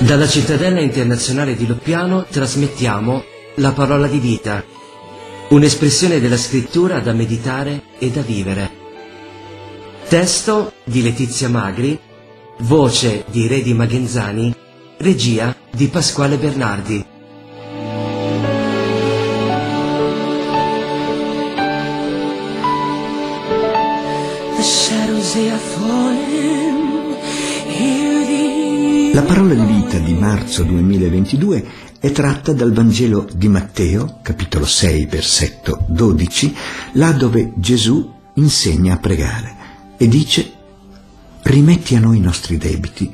Dalla cittadella internazionale di Loppiano trasmettiamo la parola di vita, un'espressione della scrittura da meditare e da vivere. Testo di Letizia Magri, voce di Redi Magenzani, regia di Pasquale Bernardi. The shadows they are falling. Hear the La parola di vita di marzo 2022 è tratta dal Vangelo di Matteo, capitolo 6, versetto 12, là dove Gesù insegna a pregare e dice rimetti a noi i nostri debiti,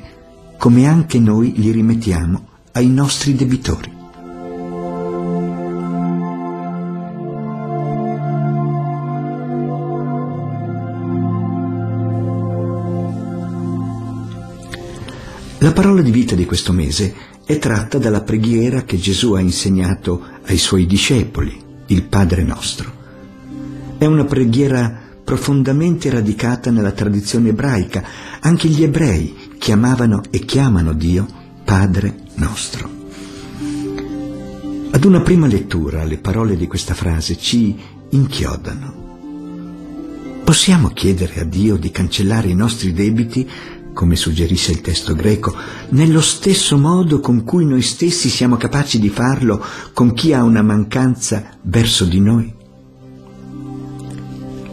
come anche noi li rimettiamo ai nostri debitori. La parola di vita di questo mese è tratta dalla preghiera che Gesù ha insegnato ai suoi discepoli, il Padre nostro. È una preghiera profondamente radicata nella tradizione ebraica. Anche gli ebrei chiamavano e chiamano Dio Padre nostro. Ad una prima lettura le parole di questa frase ci inchiodano. Possiamo chiedere a Dio di cancellare i nostri debiti come suggerisce il testo greco, nello stesso modo con cui noi stessi siamo capaci di farlo con chi ha una mancanza verso di noi?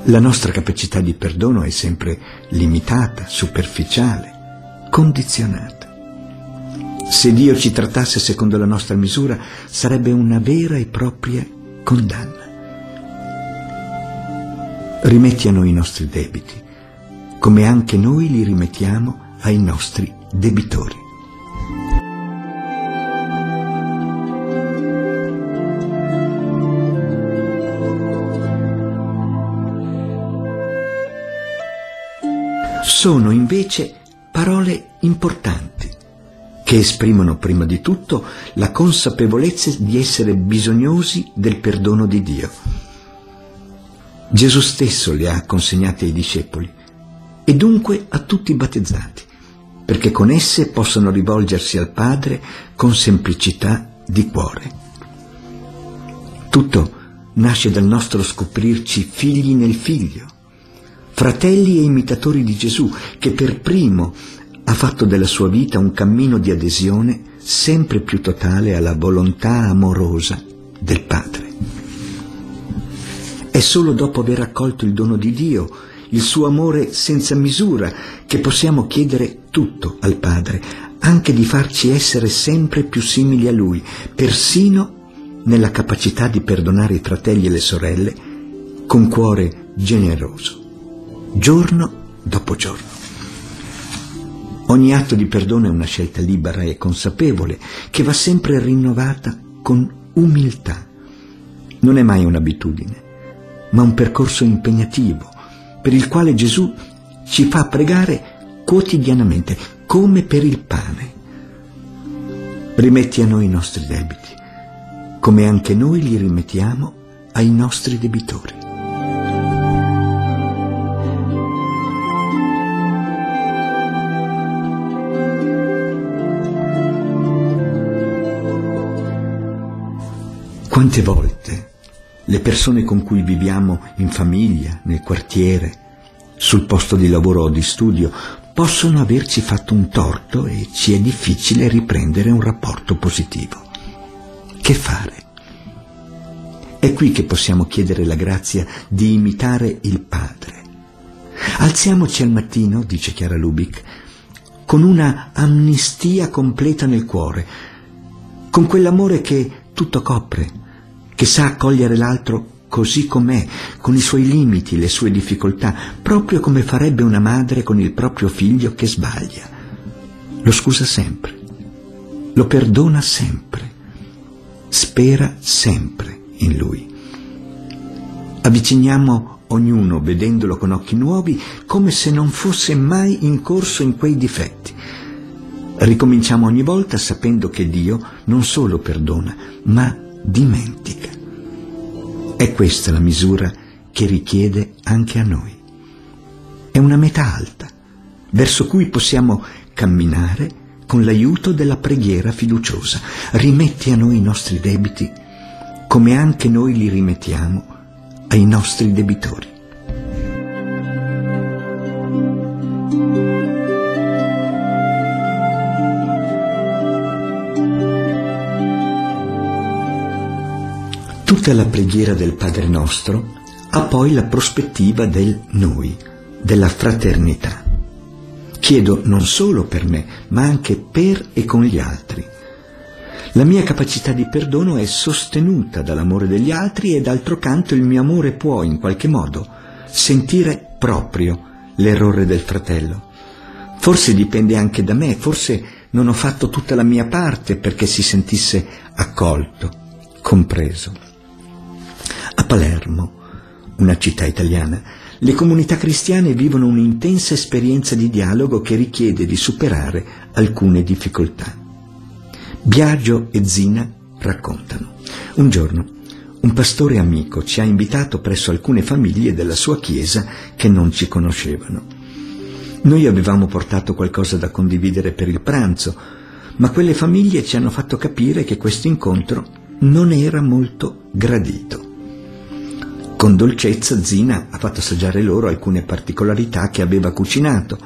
La nostra capacità di perdono è sempre limitata, superficiale, condizionata. Se Dio ci trattasse secondo la nostra misura, sarebbe una vera e propria condanna. Rimetti a noi i nostri debiti come anche noi li rimettiamo ai nostri debitori. Sono invece parole importanti che esprimono prima di tutto la consapevolezza di essere bisognosi del perdono di Dio. Gesù stesso le ha consegnate ai discepoli e dunque a tutti i battezzati, perché con esse possano rivolgersi al Padre con semplicità di cuore. Tutto nasce dal nostro scoprirci figli nel Figlio, fratelli e imitatori di Gesù, che per primo ha fatto della sua vita un cammino di adesione sempre più totale alla volontà amorosa del Padre. È solo dopo aver accolto il dono di Dio il suo amore senza misura, che possiamo chiedere tutto al Padre, anche di farci essere sempre più simili a Lui, persino nella capacità di perdonare i fratelli e le sorelle con cuore generoso, giorno dopo giorno. Ogni atto di perdono è una scelta libera e consapevole che va sempre rinnovata con umiltà. Non è mai un'abitudine, ma un percorso impegnativo per il quale Gesù ci fa pregare quotidianamente, come per il pane. Rimetti a noi i nostri debiti, come anche noi li rimettiamo ai nostri debitori. Quante volte le persone con cui viviamo in famiglia, nel quartiere, sul posto di lavoro o di studio, possono averci fatto un torto e ci è difficile riprendere un rapporto positivo. Che fare? È qui che possiamo chiedere la grazia di imitare il Padre. Alziamoci al mattino, dice Chiara Lubick, con una amnistia completa nel cuore, con quell'amore che tutto copre, che sa accogliere l'altro così com'è, con i suoi limiti, le sue difficoltà, proprio come farebbe una madre con il proprio figlio che sbaglia. Lo scusa sempre, lo perdona sempre, spera sempre in lui. Avviciniamo ognuno, vedendolo con occhi nuovi, come se non fosse mai incorso in quei difetti. Ricominciamo ogni volta sapendo che Dio non solo perdona, ma dimentica. È questa la misura che richiede anche a noi. È una metà alta, verso cui possiamo camminare con l'aiuto della preghiera fiduciosa. Rimetti a noi i nostri debiti, come anche noi li rimettiamo ai nostri debitori. Tutta la preghiera del Padre nostro ha poi la prospettiva del noi, della fraternità. Chiedo non solo per me, ma anche per e con gli altri. La mia capacità di perdono è sostenuta dall'amore degli altri e d'altro canto il mio amore può, in qualche modo, sentire proprio l'errore del fratello. Forse dipende anche da me, forse non ho fatto tutta la mia parte perché si sentisse accolto, compreso. Palermo, una città italiana, le comunità cristiane vivono un'intensa esperienza di dialogo che richiede di superare alcune difficoltà. Biagio e Zina raccontano. Un giorno un pastore amico ci ha invitato presso alcune famiglie della sua chiesa che non ci conoscevano. Noi avevamo portato qualcosa da condividere per il pranzo, ma quelle famiglie ci hanno fatto capire che questo incontro non era molto gradito. Con dolcezza Zina ha fatto assaggiare loro alcune particolarità che aveva cucinato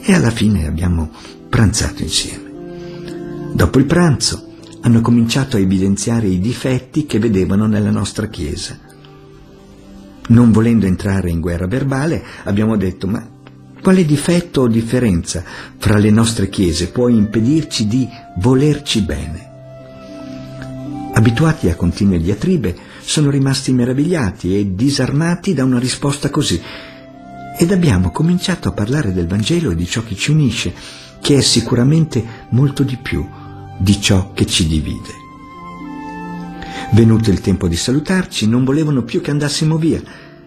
e alla fine abbiamo pranzato insieme. Dopo il pranzo hanno cominciato a evidenziare i difetti che vedevano nella nostra Chiesa. Non volendo entrare in guerra verbale, abbiamo detto ma quale difetto o differenza fra le nostre chiese può impedirci di volerci bene? Abituati a continue diatribe, sono rimasti meravigliati e disarmati da una risposta così. Ed abbiamo cominciato a parlare del Vangelo e di ciò che ci unisce, che è sicuramente molto di più di ciò che ci divide. Venuto il tempo di salutarci, non volevano più che andassimo via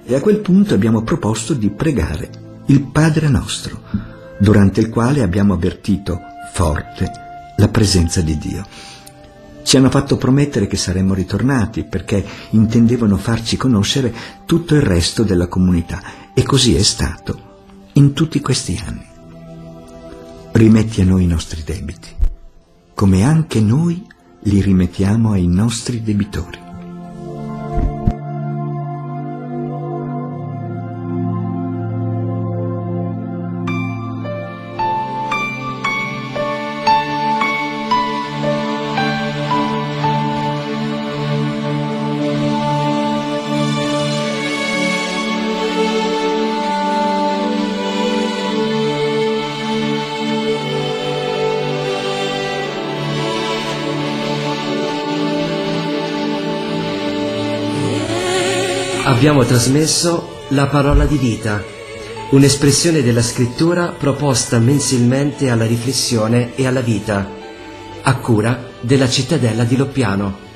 e a quel punto abbiamo proposto di pregare il Padre nostro, durante il quale abbiamo avvertito forte la presenza di Dio. Ci hanno fatto promettere che saremmo ritornati perché intendevano farci conoscere tutto il resto della comunità e così è stato in tutti questi anni. Rimetti a noi i nostri debiti, come anche noi li rimettiamo ai nostri debitori. Abbiamo trasmesso la parola di vita, un'espressione della scrittura proposta mensilmente alla riflessione e alla vita, a cura della cittadella di Loppiano.